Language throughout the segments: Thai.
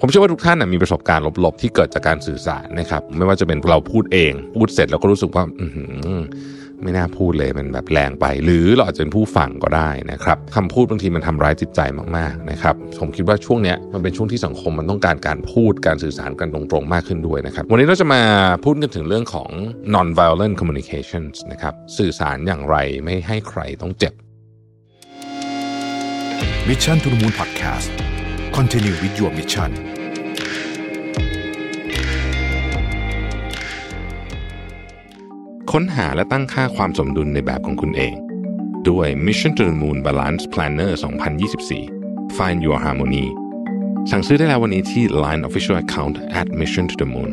ผมเชื่อว่าทุกท่านมีประสบการณ์ลบๆ ที่เกิดจากการสื่อสารนะครับ ไม่ว่าจะเป็นเราพูดเอง พูดเสร็จเราก็รู้สึกว่าอืไม่น่าพูดเลยมันแบบแรงไป หรือเราอาจจะเป็นผู้ฟังก็ได้นะครับคำพูดบางทีมันทำร้ายจิตใจมากๆนะครับผมคิดว่าช่วงเนี้ยมันเป็นช่วงที่สังคมมันต้องการการพูดการสื่อสารกันตรงๆมากขึ้นด้วยนะครับ วันนี้เราจะมาพูดกันถึงเรื่องของ non violent communications นะครับสื่อสารอย่างไรไม่ให้ใครต้องเจ็บ Mission to the Moon Podcast Continue with your mission ค้นหาและตั้งค่าความสมดุลในแบบของคุณเอง ด้วย Mission to the Moon Balance Planner 2024 Find Your Harmony สั่งซื้อได้แล้ววันนี้ที่ Line Official Account at Mission to the Moon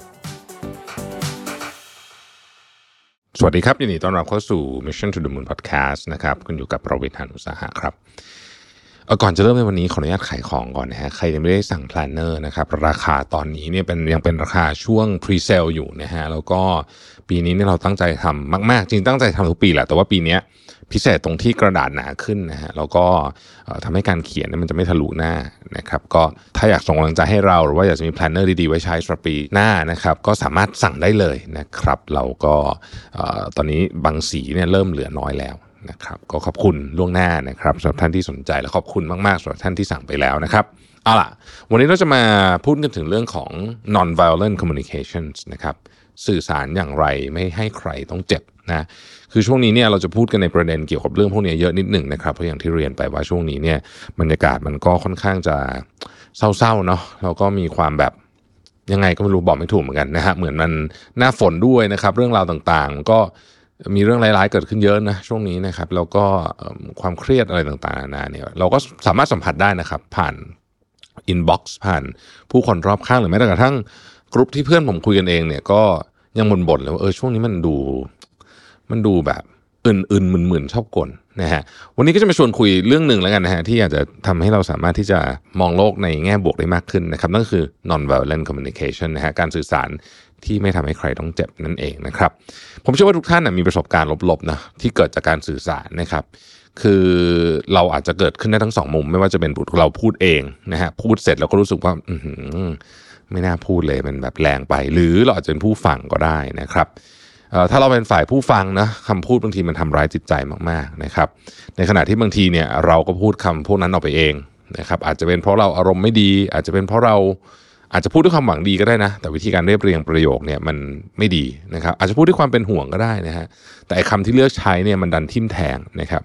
สวัสดีครับยินดีต้อนรับเข้าสู่ Mission to the Moon Podcast นะครับคุณอยู่กับประวิทยานุสาหะครับเออก่อนจะเริ่มในวันนี้ขออนุญาตขายของก่อนนะฮะใครยังไม่ได้สั่ง planner นะครับราคาตอนนี้เนี่ยเป็นยังเป็นราคาช่วง pre-sale อยู่นะฮะแล้วก็ปีนี้เนี่ยเราตั้งใจทำมาก ๆ จริงตั้งใจทำทุกปีแหละแต่ว่าปีนี้ พิเศษตรงที่กระดาษหนาขึ้นนะฮะแล้วก็ทำให้การเขียนนี่มันจะไม่ทะลุหน้านะครับก็ถ้าอยากส่งกำลังใจให้เราหรือว่าอยากจะมี planner ดีๆ ไว้ใช้สำหรับปีหน้านะครับก็สามารถสั่งได้เลยนะครับ เราก็ตอนนี้บางสีเนี่ยเริ่มเหลือน้อยแล้วนะครับก็ขอบคุณล่วงหน้านะครับสำหรับท่านที่สนใจและขอบคุณมากๆสำหรับท่านที่สั่งไปแล้วนะครับเอาล่ะ วันนี้เราจะมาพูดกันถึงเรื่องของ non violent communications นะครับสื่อสารอย่างไรไม่ให้ใครต้องเจ็บ นะคือช่วงนี้เนี่ยเราจะพูดกันในประเด็นเกี่ยวกับเรื่องพวกนี้เยอะนิดหนึ่งนะครับเพราะอย่างที่เรียนไปว่าช่วงนี้เนี่ยบรรยากาศมันก็ค่อนข้างจะเศร้าๆเนาะแล้วก็มีความแบบยังไงก็ไม่รู้บอกไม่ถูกเหมือนกันนะฮะเหมือนมันหน้าฝนด้วยนะครับ เรื่องราวต่างๆ ก็มีเรื่องร้ายๆเกิดขึ้นเยอะนะช่วงนี้นะครับ แล้วก็ความเครียดอะไรต่างๆนานาเนี่ยเราก็สามารถสัมผัสได้นะครับ ผ่าน inbox ผ่านผู้คนรอบข้างหรือแม้แต่กระทั่งกรุ๊ปที่เพื่อนผมคุยกันเองเนี่ยก็ยังบ่นๆเลยว่าเออช่วงนี้มันดู มันดูแบบอื่นๆมึนๆชอบกลนะฮะวันนี้ก็จะมาชวนคุยเรื่องหนึ่งแล้วกันนะฮะที่อาจจะทำให้เราสามารถที่จะมองโลกในแง่บวกได้มากขึ้นนะครับนั่นคือ non violent communication นะฮะการสื่อสารที่ไม่ทำให้ใครต้องเจ็บนั่นเองนะครับ ผมเชื่อว่าทุกท่านนะมีประสบการณ์ลบๆนะที่เกิดจากการสื่อสารนะครับ คือเราอาจจะเกิดขึ้นได้ทั้งสองมุม ไม่ว่าจะเป็นเราพูดเองนะฮะพูดเสร็จเราก็รู้สึกว่าอืไม่น่าพูดเลยมันแบบแรงไป หรือเราอาจจะเป็นผู้ฟังก็ได้นะครับ ถ้าเราเป็นฝ่ายผู้ฟังนะคำพูดบางทีมันทำร้ายจิตใจมากๆนะครับ ในขณะที่บางทีเนี่ยเราก็พูดคำพวกนั้นออกไปเองนะครับ อาจจะเป็นเพราะเราอารมณ์ไม่ดี อาจจะเป็นเพราะเราอาจจะพูดด้วยความหวังดีก็ได้นะ แต่วิธีการเรียบเรียงประโยคเนี่ยมันไม่ดีนะครับ อาจจะพูดด้วยความเป็นห่วงก็ได้นะฮะแต่คำที่เลือกใช้เนี่ยมันดันทิ่มแทงนะครับ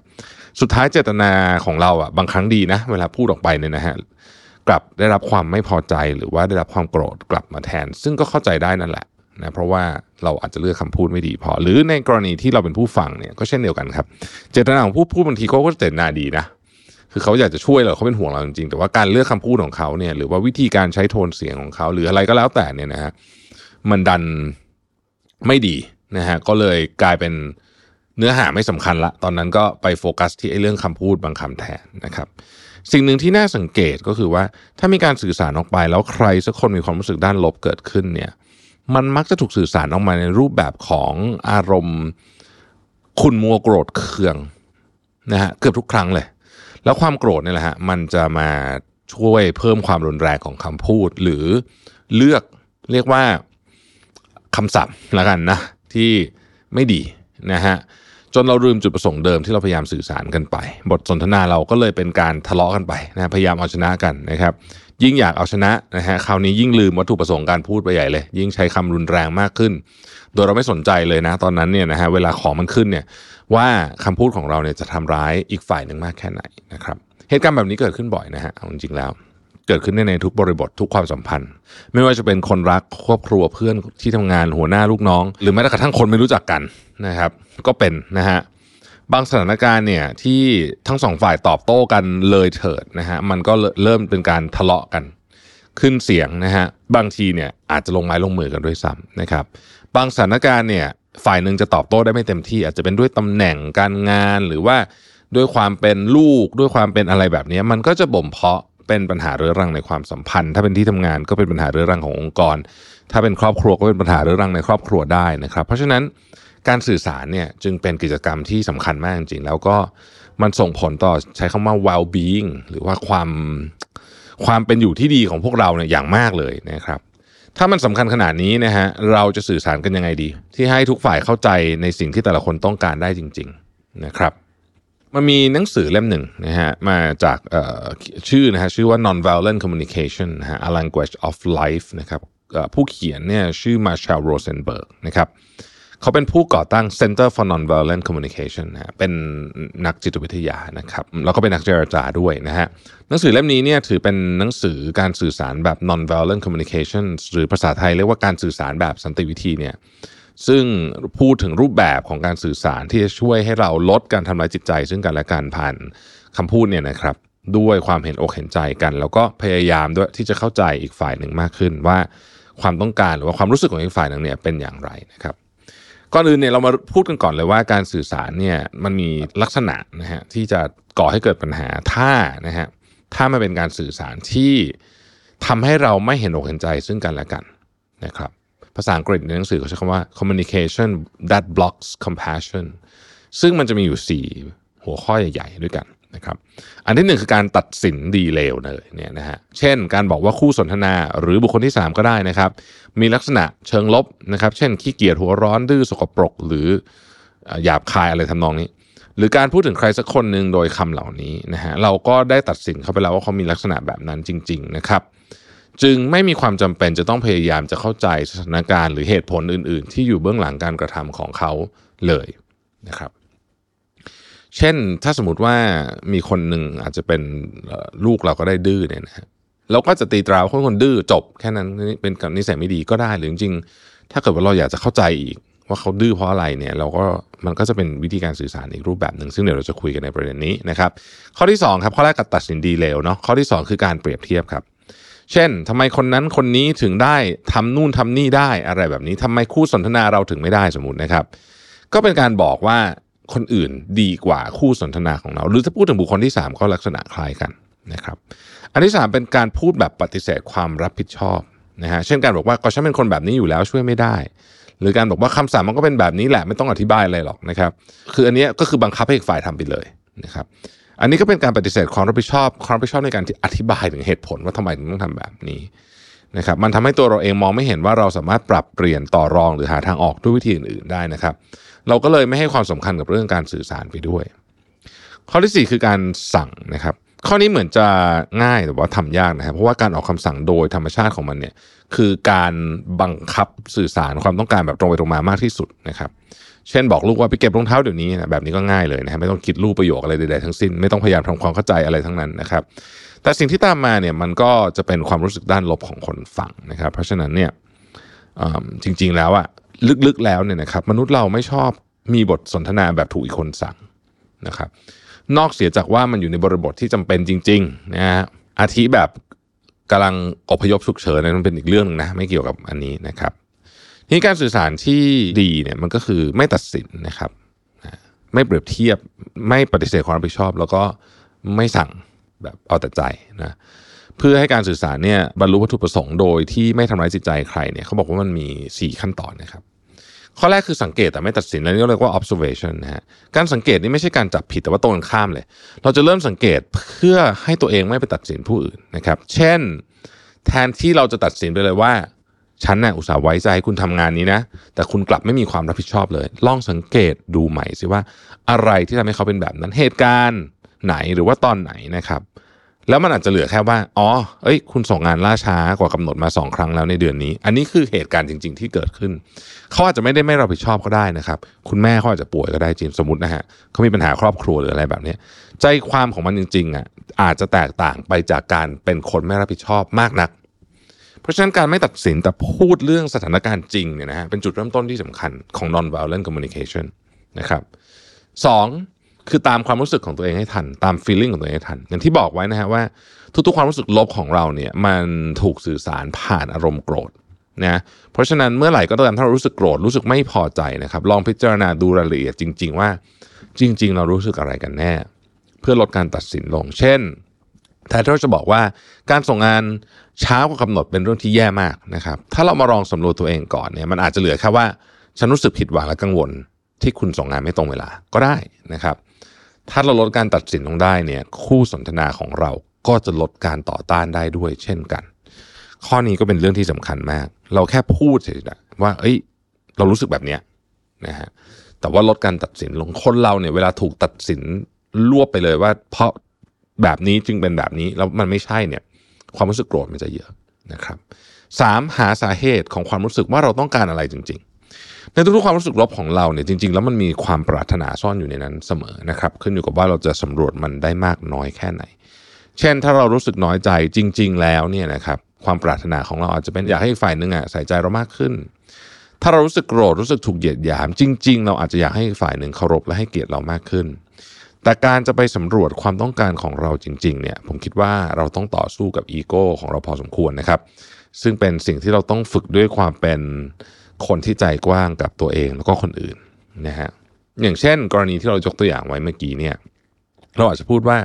สุดท้ายเจตนาของเราอะบางครั้งดีนะ เวลาพูดออกไปเนี่ยนะฮะกลับได้รับความไม่พอใจหรือว่าได้รับความโกรธกลับมาแทน ซึ่งก็เข้าใจได้นั่นแหละ นะเพราะว่าเราอาจจะเลือกคำพูดไม่ดีพอ หรือในกรณีที่เราเป็นผู้ฟังเนี่ยก็เช่นเดียวกันครับ เจตนาของผู้พูดบางทีเขาก็เจตนาดีนะคือเขาอยากจะช่วยเราเขาเป็นห่วงเราจริงๆแต่ว่าการเลือกคำพูดของเขาเนี่ยหรือว่าวิธีการใช้โทนเสียงของเขาหรืออะไรก็แล้วแต่เนี่ยนะฮะมันดันไม่ดีนะฮะก็เลยกลายเป็นเนื้อหาไม่สำคัญละ ตอนนั้นก็ไปโฟกัสที่ไอ้เรื่องคำพูดบางคำแทนนะครับสิ่งหนึ่งที่น่าสังเกตก็คือว่าถ้ามีการสื่อสารออกไปแล้วใครสักคนมีความรู้สึกด้านลบเกิดขึ้นเนี่ย มันมักจะถูกสื่อสารออกมาในรูปแบบของอารมณ์ขุนมัวโกรธเคืองนะฮะเกือบทุกครั้งเลย แล้วความโกรธนี่แหละฮะมันจะมาช่วยเพิ่มความรุนแรงของคำพูด หรือเลือกเรียกว่าคำศัพท์ละกันนะ ที่ไม่ดีนะฮะจนเราลืมจุดประสงค์เดิมที่เราพยายามสื่อสารกันไป บทสนทนาเราก็เลยเป็นการทะเลาะกันไปนะพยายามเอาชนะกันนะครับ ยิ่งอยากเอาชนะนะฮะคราวนี้ยิ่งลืมวัตถุประสงค์การพูดไปใหญ่เลย ยิ่งใช้คำรุนแรงมากขึ้น โดยเราไม่สนใจเลยนะ ตอนนั้นเนี่ยนะฮะเวลาของมันขึ้นเนี่ยว่าคำพูดของเราเนี่ยจะทำร้ายอีกฝ่ายหนึ่งมากแค่ไหนนะครับเหตุการณ์แบบนี้เกิดขึ้นบ่อยนะฮะเอาจริงๆแล้ว เกิดขึ้นในทุกบริบททุกความสัมพันธ์ ไม่ว่าจะเป็นคนรักครอบครัวเพื่อนที่ทำงานหัวหน้าลูกน้อง หรือแม้กระทั่งคนไม่รู้จักกันนะครับ ก็เป็นนะฮะ บางสถานการณ์เนี่ยที่ทั้งสองฝ่ายตอบโต้กันเลยเถิดนะฮะมันก็เริ่มเป็นการทะเลาะกัน ขึ้นเสียงนะฮะบางทีเนี่ยอาจจะลงไม้ลงมือกันด้วยซ้ำนะครับ บางสถานการณ์เนี่ยฝ่ายหนึ่งจะตอบโต้ได้ไม่เต็มที่ อาจจะเป็นด้วยตำแหน่งการงานหรือว่าด้วยความเป็นลูกด้วยความเป็นอะไรแบบนี้ มันก็จะบ่มเพาะเป็นปัญหาเรื้อรังในความสัมพันธ์ ถ้าเป็นที่ทำงานก็เป็นปัญหาเรื้อรังขององค์กร ถ้าเป็นครอบครัวก็เป็นปัญหาเรื้อรังในครอบครัวได้นะครับ เพราะฉะนั้น การสื่อสารเนี่ยจึงเป็นกิจกรรมที่สำคัญมากจริงๆ แล้วก็มันส่งผลต่อใช้คำว่า well being หรือว่าความความเป็นอยู่ที่ดีของพวกเราเนี่ยอย่างมากเลยนะครับ ถ้ามันสำคัญขนาดนี้นะฮะเราจะสื่อสารกันยังไงดี ที่ให้ทุกฝ่ายเข้าใจในสิ่งที่แต่ละคนต้องการได้จริง ๆนะครับมันมีหนังสือเล่มหนึ่งนะฮะมาจากชื่อนะฮะชื่อว่า nonviolent communication นะฮะ a language of life นะครับผู้เขียนเนี่ยชื่อมาชาลโรเซนเบิร์กนะครับเขาเป็นผู้ก่อตั้ง Center for Nonviolent Communication นะเป็นนักจิตวิทยานะครับ แล้วก็เป็นนักเจรจาด้วยนะฮะ หนังสือเล่มนี้เนี่ยถือเป็นหนังสือการสื่อสารแบบ nonviolent communication หรือภาษาไทยเรียกว่าการสื่อสารแบบสันติวิธีเนี่ย ซึ่งพูดถึงรูปแบบของการสื่อสารที่จะช่วยให้เราลดการทำร้ายจิตใจ ซึ่งกันและกันผ่านคำพูดเนี่ยนะครับด้วยความเห็นอกเห็นใจกัน แล้วก็พยายามด้วยที่จะเข้าใจอีกฝ่ายหนึ่งมากขึ้นว่าความต้องการหรือว่าความรู้สึกของอีกฝ่ายหนึ่งเนี่ยเป็นอย่างไรนะครับ ก่อนอื่นเนี่ยเรามาพูดกันก่อนเลยว่าการสื่อสารเนี่ยมันมีลักษณะนะฮะที่จะก่อให้เกิดปัญหาถ้านะฮะถ้ามันเป็นการสื่อสารที่ทำให้เราไม่เห็นอกเห็นใจซึ่งกันและกันนะครับภาษาอังกฤษในหนังสือเขาใช้คำว่า communication that blocks compassion ซึ่งมันจะมีอยู่ 4 หัวข้อใหญ่ ๆ ด้วยกัน นะครับอันที่หนึ่งคือการตัดสินดีเลวเลยเนี่ยนะฮะเช่นการบอกว่าคู่สนทนาหรือบุคคลที่ 3 ก็ได้นะครับ มีลักษณะเชิงลบนะครับ เช่นขี้เกียจหัวร้อนดื้อสกปรก หรือหยาบคายอะไรทำนองนี้ หรือการพูดถึงใครสักคนหนึ่งโดยคำเหล่านี้นะฮะเราก็ได้ตัดสินเขาไปแล้วว่าเขามีลักษณะแบบนั้นจริง ๆ นะครับ จึงไม่มีความจำเป็นจะต้องพยายามจะเข้าใจสถานการณ์หรือเหตุผลอื่น ๆ ที่อยู่เบื้องหลังการกระทำของเขาเลยนะครับ เช่นถ้าสมมติว่ามีคนหนึ่งอาจจะเป็นลูกเราก็ได้ดื้อเนี่ยนะฮะเราก็จะตีตราว่าคนคนดื้อจบแค่นั้นเป็นกับนิสัยไม่ดีก็ได้หรือจริงๆถ้าเกิดว่าเราอยากจะเข้าใจอีกว่าเขาดื้อเพราะอะไรเนี่ยเราก็มันก็จะเป็นวิธีการสื่อสารอีกรูปแบบหนึ่งซึ่งเดี๋ยวเราจะคุยกันในประเด็นนี้นะครับ ข้อที่2ครับข้อแรกกับตัดสินดีเลวเนาะข้อที่ 2 คือการเปรียบเทียบครับ เช่นทำไมคนนั้นคนนี้ถึงได้ทำนู่นทำนี่ได้อะไรแบบนี้ทำไมคู่สนทนาเราถึงไม่ได้สมมตินะครับ ก็เป็นการบอกว่า คนอื่นดีกว่าคู่สนทนาของเรา หรือถ้าพูดถึงบุคคลที่ 3 ก็ลักษณะคล้ายกันนะครับ อันที่ 3 เป็นการพูดแบบปฏิเสธความรับผิดชอบนะฮะเช่นการบอกว่าก็ฉันเป็นคนแบบนี้อยู่แล้วช่วยไม่ได้ หรือการบอกว่าคำสั่งมันก็เป็นแบบนี้แหละไม่ต้องอธิบายอะไรหรอกนะครับ คืออันนี้ก็คือบังคับให้อีกฝ่ายทำไปเลยนะครับอันนี้ก็เป็นการปฏิเสธความรับผิดชอบความรับผิดชอบในการอธิบายถึงเหตุผลว่าทำไมถึงต้องทำแบบนี้นะครับมันทำให้ตัวเราเองมองไม่เห็นว่าเราสามารถปรับเปลี่ยนต่อรองหรือหาทางออกด้วยวิธีอื่นๆได้นะครับ เราก็เลยไม่ให้ความสำคัญกับเรื่องการสื่อสารไปด้วย ข้อที่ 4 คือการสั่งนะครับ ข้อนี้เหมือนจะง่ายแต่ว่าทำยากนะครับ เพราะว่าการออกคำสั่งโดยธรรมชาติของมันเนี่ยคือการบังคับสื่อสารความต้องการแบบตรงไปตรงมามากที่สุดนะครับ เช่นบอกลูกว่าไปเก็บรองเท้าเดี๋ยวนี้นะแบบนี้ก็ง่ายเลยนะไม่ต้องคิดรูปประโยคอะไรใดๆทั้งสิ้น ไม่ต้องพยายามทำความเข้าใจอะไรทั้งนั้นนะครับ แต่สิ่งที่ตามมาเนี่ยมันก็จะเป็นความรู้สึกด้านลบของคนฟังนะครับ เพราะฉะนั้นเนี่ยจริง ๆ แล้วอะ ลึกๆแล้วเนี่ยนะครับมนุษย์เราไม่ชอบมีบทสนทนาแบบถูกอีกคนสั่งนะครับ นอกเสียจากว่ามันอยู่ในบริบทที่จำเป็นจริงๆนะฮะอาทิแบบกำลังอพยพฉุกเฉินนั้นเป็นอีกเรื่องนึงนะไม่เกี่ยวกับอันนี้นะครับนี่การสื่อสารที่ดีเนี่ยมันก็คือไม่ตัดสินนะครับ ไม่เปรียบเทียบไม่ปฏิเสธความรับผิดชอบ แล้วก็ไม่สั่งแบบเอาแต่ใจนะ เพื่อให้การสื่อสารเนี่ยบรรลุวัตถุประสงค์โดยที่ไม่ทำร้ายจิตใจใครเนี่ยเขาบอกว่ามันมี 4 ขั้นตอนนะครับ ข้อแรกคือสังเกตแต่ไม่ตัดสินแล้วนี่เรียกว่า observation นะฮะการสังเกตนี่ไม่ใช่การจับผิดแต่ว่าตรงกันข้ามเลย เราจะเริ่มสังเกตเพื่อให้ตัวเองไม่ไปตัดสินผู้อื่นนะครับ เช่น แทนที่เราจะตัดสินไปเลยว่าฉันนะ่ะอุตส่าห์ไว้ใจคุณทำงานนี้นะ แต่คุณกลับไม่มีความรับผิดชอบเลย ลองสังเกตดูใหม่สิว่า อะไรที่ทำให้เขาเป็นแบบนั้นเหตุการณ์ไหนหรือว่าตอนไหนนะครับ แล้วมันอาจจะเหลือแค่ว่า อ๋อ เอ้ย คุณส่งงานล่าช้ากว่ากำหนดมาสองครั้งแล้วในเดือนนี้ อันนี้คือเหตุการณ์จริง ๆ ที่เกิดขึ้น เขาอาจจะไม่ได้ไม่รับผิดชอบก็ได้นะครับ คุณแม่เขาอาจจะป่วยก็ได้จริงสมมตินะฮะเขามีปัญหาครอบครัวหรืออะไรแบบนี้ ใจความของมันจริง ๆ อะ อาจจะแตกต่างไปจากการเป็นคนไม่รับผิดชอบมากนัก เพราะฉะนั้นการไม่ตัดสินแต่พูดเรื่องสถานการณ์จริงเนี่ยนะฮะ เป็นจุดเริ่มต้นที่สำคัญของ non-violent communication นะครับสอง คือตามความรู้สึกของตัวเองให้ทัน ตาม feeling ของตัวเองให้ทัน อย่างที่บอกไว้นะฮะว่า ทุกๆความรู้สึกลบของเราเนี่ย มันถูกสื่อสารผ่านอารมณ์โกรธนะเพราะฉะนั้นเมื่อไหร่ก็ตามถ้าเรารู้สึกโกรธรู้สึกไม่พอใจนะครับ ลองพิจารณาดูรายละเอียดจริง ๆ ว่า จริง ๆ เรารู้สึกอะไรกันแน่ เพื่อลดการตัดสินลง เช่นแทนที่เราจะบอกว่าการส่งงานเช้ากว่ากำหนดเป็นเรื่องที่แย่มากนะครับ ถ้าเรามาลองสำรวจตัวเองก่อนเนี่ยมันอาจจะเหลือแค่ว่าฉันรู้สึกผิดหวังและกังวล ที่คุณส่งงานไม่ตรงเวลาก็ได้นะครับ ถ้าเราลดการตัดสินลงได้เนี่ยคู่สนทนาของเราก็จะลดการต่อต้านได้ด้วยเช่นกัน ข้อนี้ก็เป็นเรื่องที่สำคัญมาก เราแค่พูดเฉยๆว่า เอ้ย เรารู้สึกแบบเนี้ยนะฮะแต่ว่าลดการตัดสินลงคนเราเนี่ยเวลาถูกตัดสินรวบไปเลยว่า เพราะแบบนี้จึงเป็นแบบนี้แล้วมันไม่ใช่เนี่ย ความรู้สึกโกรธมันจะเยอะนะครับสามหาสาเหตุของความรู้สึกว่าเราต้องการอะไรจริงๆ ในทุกๆความรู้สึกลบของเราเนี่ยจริง ๆ แล้วมันมีความปรารถนาซ่อนอยู่ในนั้นเสมอนะครับ ขึ้นอยู่กับว่าเราจะสำรวจมันได้มากน้อยแค่ไหน เช่นถ้าเรารู้สึกน้อยใจจริง ๆ แล้วเนี่ยนะครับความปรารถนาของเราอาจจะเป็นอยากให้ฝ่ายหนึ่งอะใส่ใจเรามากขึ้น ถ้าเรารู้สึกโกรธรู้สึกถูกเหยียดหยาม จริง ๆ เราอาจจะอยากให้ฝ่ายหนึ่งเคารพและให้เกียรติเรามากขึ้น แต่การจะไปสำรวจความต้องการของเราจริง ๆ เนี่ย ผมคิดว่าเราต้องต่อสู้กับอีโก้ของเราพอสมควรนะครับ ซึ่งเป็นสิ่งที่เราต้องฝึกด้วยความเป็น คนที่ใจกว้างกับตัวเองแล้วก็คนอื่นนะฮะอย่างเช่น กรณีที่เรายกตัวอย่างไว้เมื่อกี้เนี่ยเราอาจจะพูดว่า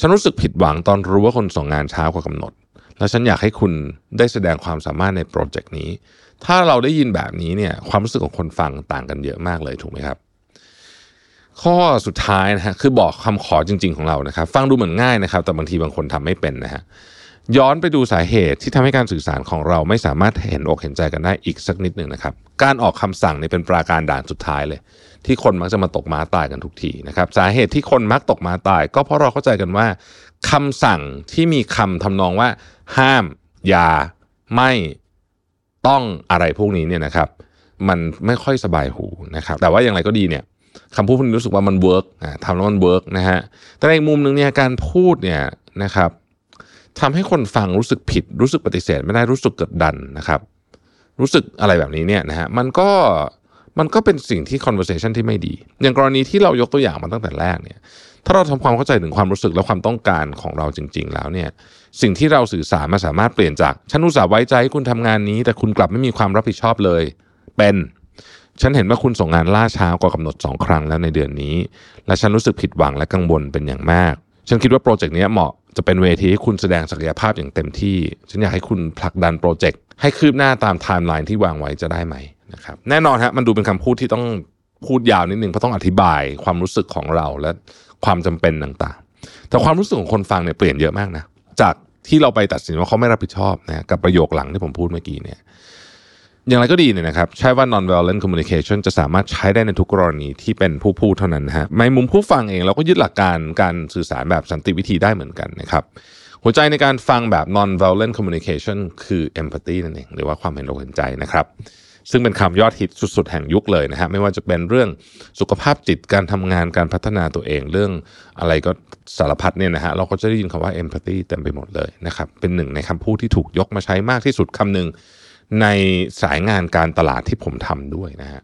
ฉันรู้สึกผิดหวังตอนรู้ว่าคนส่งงานช้ากว่ากำหนด แล้วฉันอยากให้คุณได้แสดงความสามารถในโปรเจกต์นี้ ถ้าเราได้ยินแบบนี้เนี่ยความรู้สึกของคนฟังต่างกันเยอะมากเลยถูกไหมครับ ข้อสุดท้ายนะฮะคือบอกคำขอจริง ๆ ของเรานะครับ ฟังดูเหมือนง่ายนะครับ แต่บางทีบางคนทำไม่เป็นนะฮะ ย้อนไปดูสาเหตุที่ทำให้การสื่อสารของเราไม่สามารถเห็นอกเห็นใจกันได้อีกสักนิดหนึ่งนะครับ การออกคำสั่งนี่เป็นปราการด่านสุดท้ายเลย ที่คนมักจะมาตกม้าตายกันทุกทีนะครับ สาเหตุที่คนมักตกม้าตาย ก็เพราะเราเข้าใจกันว่าคำสั่งที่มีคำทำนองว่า ห้าม อย่า ไม่ต้องอะไรพวกนี้เนี่ยนะครับ มันไม่ค่อยสบายหูนะครับ แต่ว่าอย่างไรก็ดีเนี่ยคำพูดพวกนี้รู้สึกว่ามัน work ทำแล้วมัน work นะฮะแต่ในอีกมุมหนึ่งเนี่ยการพูดเนี่ยนะครับ ทำให้คนฟังรู้สึกผิด รู้สึกปฏิเสธ ไม่ได้รู้สึกกดดันนะครับ รู้สึกอะไรแบบนี้เนี่ยนะฮะมันก็มันก็เป็นสิ่งที่ conversation ที่ไม่ดี อย่างกรณีที่เรายกตัวอย่างมาตั้งแต่แรกเนี่ย ถ้าเราทำความเข้าใจถึงความรู้สึกและความต้องการของเราจริง ๆ แล้วเนี่ย สิ่งที่เราสื่อสารมาสามารถเปลี่ยนจาก ฉันอุตส่าห์ไว้ใจให้คุณทำงานนี้ แต่คุณกลับไม่มีความรับผิดชอบเลย เป็น ฉันเห็นว่าคุณส่งงานล่าช้ากว่ากำหนด 2 ครั้งแล้วในเดือนนี้ และฉันรู้สึกผิดหวังและกังวลเป็นอย่างมาก ฉันคิดว่า project นี้เหมาะ จะเป็นเวทีให้คุณแสดงศักยภาพอย่างเต็มที่ ฉันอยากให้คุณผลักดัน project ให้คืบหน้าตามไทม์ไลน์ที่วางไว้จะได้ไหมนะครับแน่นอนฮะมันดูเป็นคำพูดที่ต้องพูดยาวนิดนึงเพราะต้องอธิบายความรู้สึกของเราและความจำเป็นต่างๆ แต่ความรู้สึกของคนฟังเนี่ยเปลี่ยนเยอะมากนะจากที่เราไปตัดสินว่าเขาไม่รับผิดชอบนะกับประโยคหลังที่ผมพูดเมื่อกี้เนี่ย อย่างไรก็ดีเนี่ยนะครับ ใช่ว่า non-violent communication จะสามารถใช้ได้ในทุกกรณีที่เป็นผู้พูดเท่านั้นฮะในมุมผู้ฟังเองเราก็ยึดหลักการการสื่อสารแบบสันติวิธีได้เหมือนกันนะครับหัวใจในการฟังแบบ non-violent communication คือ empathy นั่นเองหรือว่าความเห็นอกเห็นใจนะครับซึ่งเป็นคำยอดฮิตสุด ๆ แห่งยุคเลยนะฮะไม่ว่าจะเป็นเรื่องสุขภาพจิตการทำงานการพัฒนาตัวเองเรื่องอะไรก็สารพัดเนี่ยนะฮะเราก็จะได้ยินคำว่า empathy เต็มไปหมดเลยนะครับเป็นหนึ่งในคำพูดที่ถูกยกมาใช้มากที่สุดคำหนึ่ง ในสายงานการตลาดที่ผมทำด้วยนะฮะ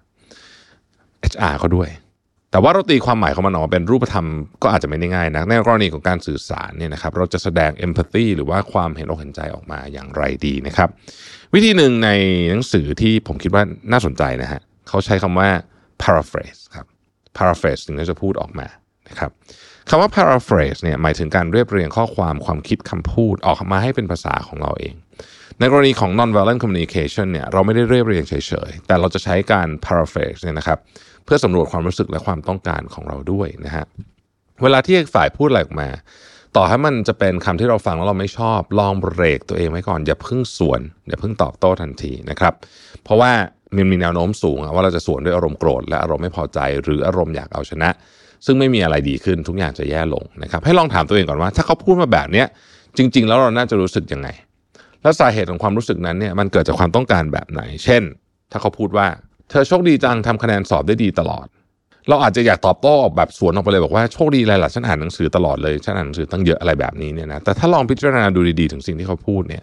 HR ก็ด้วย แต่ว่าเราตีความหมายของมันออกเป็นรูปธรรมก็อาจจะไม่ได้ง่ายนะในกรณีของการสื่อสารเนี่ยนะครับเราจะแสดง empathy หรือว่าความเห็นอกเห็นใจออกมาอย่างไรดีนะครับ วิธีหนึ่งในหนังสือที่ผมคิดว่าน่าสนใจนะฮะเขาใช้คำว่า paraphrase ครับ paraphrase ถึงจะพูดออกมา นะครับคำว่า paraphrase เนี่ยหมายถึงการเรียบเรียงข้อความความคิดคำพูดออกมาให้เป็นภาษาของเราเอง ในกรณีของ non-violent communication เนี่ยเราไม่ได้เรียบเรียงเฉยๆ แต่เราจะใช้การ paraphrase เนี่ยนะครับเพื่อสำรวจความรู้สึกและความต้องการของเราด้วยนะฮะเวลาที่ฝ่ายพูดอะไรออกมา ต่อให้มันจะเป็นคำที่เราฟังแล้วเราไม่ชอบ ลองเบรกตัวเองไว้ก่อน อย่าเพิ่งสวน อย่าเพิ่งตอบโต้ทันทีนะครับเพราะว่ามันมีแนวโน้มสูงว่าเราจะสวนด้วยอารมณ์โกรธและอารมณ์ไม่พอใจ หรืออารมณ์อยากเอาชนะ ซึ่งไม่มีอะไรดีขึ้นทุกอย่างจะแย่ลงนะครับให้ลองถามตัวเองก่อนว่า ถ้าเขาพูดมาแบบเนี้ยจริง ๆ แล้วเราน่าจะรู้สึกยังไง แล้วสาเหตุของความรู้สึกนั้นเนี่ยมันเกิดจากความต้องการแบบไหน เช่น ถ้าเขาพูดว่า เธอโชคดีจังทำคะแนนสอบได้ดีตลอด เราอาจจะอยากตอบโต้ออกแบบสวนออกไปเลยบอกว่าโชคดีอะไรล่ะฉันอ่านหนังสือตลอดเลยฉันอ่านหนังสือตั้งเยอะอะไรแบบนี้เนี่ยนะแต่ถ้าลองพิจารณาดูดีๆถึงสิ่งที่เขาพูดเนี่ย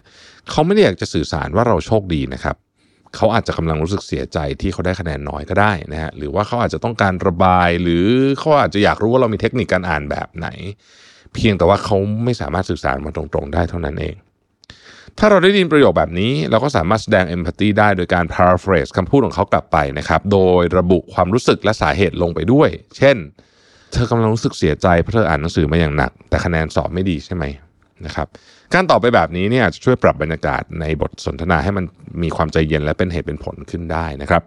เขาไม่ได้อยากจะสื่อสารว่าเราโชคดีนะครับ เขาอาจจะกำลังรู้สึกเสียใจที่เขาได้คะแนนน้อยก็ได้นะฮะหรือว่าเขาอาจจะต้องการระบายหรือเขาอาจจะอยากรู้ว่าเรามีเทคนิคการอ่านแบบไหน เพียงแต่ว่าเขาไม่สามารถสื่อสารมาตรงๆ ได้เท่านั้นเอง ถ้าเราได้ยินประโยคแบบนี้ เราก็สามารถแสดง empathy ได้โดยการ paraphrase คำพูดของเขากลับไปนะครับโดยระบุความรู้สึกและสาเหตุลงไปด้วย เช่น เธอกำลังรู้สึกเสียใจเพราะเธออ่านหนังสือมาอย่างหนัก แต่คะแนนสอบไม่ดีใช่ไหมนะครับ การตอบไปแบบนี้เนี่ยจะช่วยปรับบรรยากาศในบทสนทนาให้มันมีความใจเย็นและเป็นเหตุเป็นผลขึ้นได้นะครับ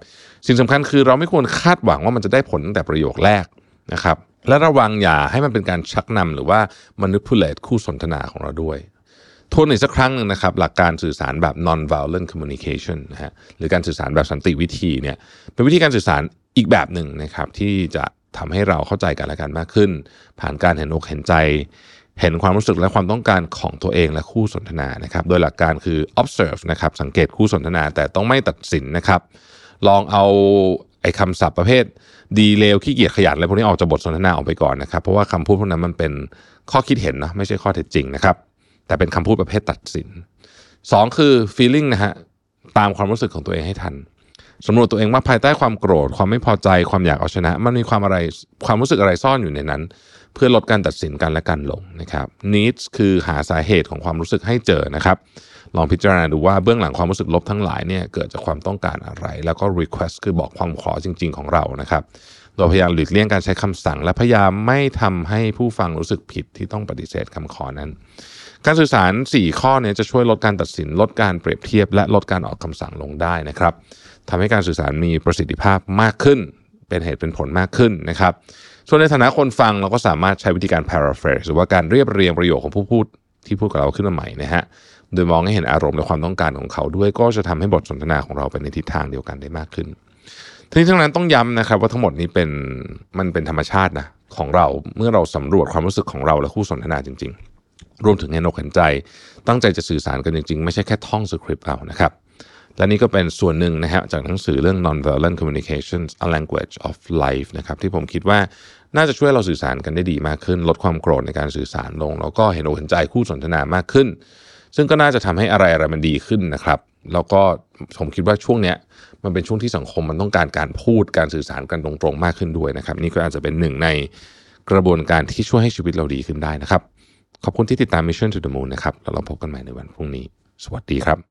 สิ่งสำคัญคือเราไม่ควรคาดหวังว่ามันจะได้ผลตั้งแต่ประโยคแรกนะครับ และระวังอย่าให้มันเป็นการชักนำหรือว่า manipulate คู่สนทนาของเราด้วยทวนอีกสักครั้งหนึ่งนะครับ หลักการสื่อสารแบบ non-violent communication นะฮะหรือการสื่อสารแบบสันติวิธีเนี่ยเป็นวิธีการสื่อสารอีกแบบหนึ่งนะครับที่จะทำให้เราเข้าใจกันและกันมากขึ้น ผ่านการเห็นอกเห็นใจ เห็นความรู้สึกและความต้องการของตัวเองและคู่สนทนานะครับ โดยหลักการคือ observe นะครับสังเกตคู่สนทนาแต่ต้องไม่ตัดสินนะครับ ลองเอาไอ้คำศัพท์ประเภท ดีเลวขี้เกียจขยันอะไรพวกนี้ออกจากบทสนทนาออกไปก่อนนะครับ เพราะว่าคำพูดพวกนั้นมันเป็นข้อคิดเห็นนะไม่ใช่ข้อเท็จจริงนะครับ แต่เป็นคำพูดประเภทตัดสิน 2 คือ feeling นะฮะตามความรู้สึกของตัวเองให้ทันสำรวจตัวเองว่าภายใต้ความโกรธ ความไม่พอใจ ความอยากเอาชนะ มันมีความอะไรความรู้สึกอะไรซ่อนอยู่ในนั้น เพื่อลดการตัดสินกันและกันลงนะครับ needs คือหาสาเหตุของความรู้สึกให้เจอนะครับ ลองพิจารณาดูว่าเบื้องหลังความรู้สึกลบทั้งหลายเนี่ยเกิดจากความต้องการอะไร แล้วก็ request คือบอกความขอจริง ๆ ของเรานะครับโดยพยายามหลีกเลี่ยงการใช้คำสั่ง และพยายามไม่ทำให้ผู้ฟังรู้สึกผิดที่ต้องปฏิเสธคำขอนั้น การสื่อสาร 4 ข้อเนี้จะช่วยลดการตัดสิน ลดการเปรียบเทียบ และลดการออกคำสั่งลงได้นะครับทำให้การสื่อสารมีประสิทธิภาพมากขึ้น เป็นเหตุเป็นผลมากขึ้นนะครับ ส่วนในฐานะคนฟังเราก็สามารถใช้วิธีการ paraphrase หรือว่าการเรียบเรียงประโยคของผู้พูดที่พูดกับเราขึ้นมาใหม่นะฮะ โดยมองให้เห็นอารมณ์และความต้องการของเขาด้วยก็จะทำให้บทสนทนาของเราไปในทิศทางเดียวกันได้มากขึ้น ทั้งนี้ทั้งนั้นต้องย้ำนะครับว่าทั้งหมดนี้เป็นมันเป็นธรรมชาตินะของเราเมื่อเราสำรวจความรู้สึกของเราและคู่สนทนาจริง ๆ รวมถึงเห็นอกเห็นใจ ตั้งใจจะสื่อสารกันจริง ๆ ไม่ใช่แค่ท่องสคริปต์เอานะครับ และนี่ก็เป็นส่วนหนึ่งนะฮะจากหนังสือเรื่อง non-violent communications a language of life นะครับที่ผมคิดว่าน่าจะช่วยเราสื่อสารกันได้ดีมากขึ้น ลดความโกรธในการสื่อสารลง แล้วก็เห็นอกเห็นใจคู่สนทนามากขึ้น ซึ่งก็น่าจะทำให้อะไรอะไรมันดีขึ้นนะครับ แล้วก็ผมคิดว่าช่วงเนี้ยมันเป็นช่วงที่สังคมมันต้องการการพูดการสื่อสารกันตรงๆมากขึ้นด้วยนะครับ นี่ก็อาจจะเป็นหนึ่งในกระบวนการที่ช่วยให้ชีวิตเราดีขึ้นได้นะครับ ขอบคุณที่ติดตาม Mission to the Moon นะครับแล้วเราพบกันใหม่ในวันพรุ่งนี้ สวัสดีครับ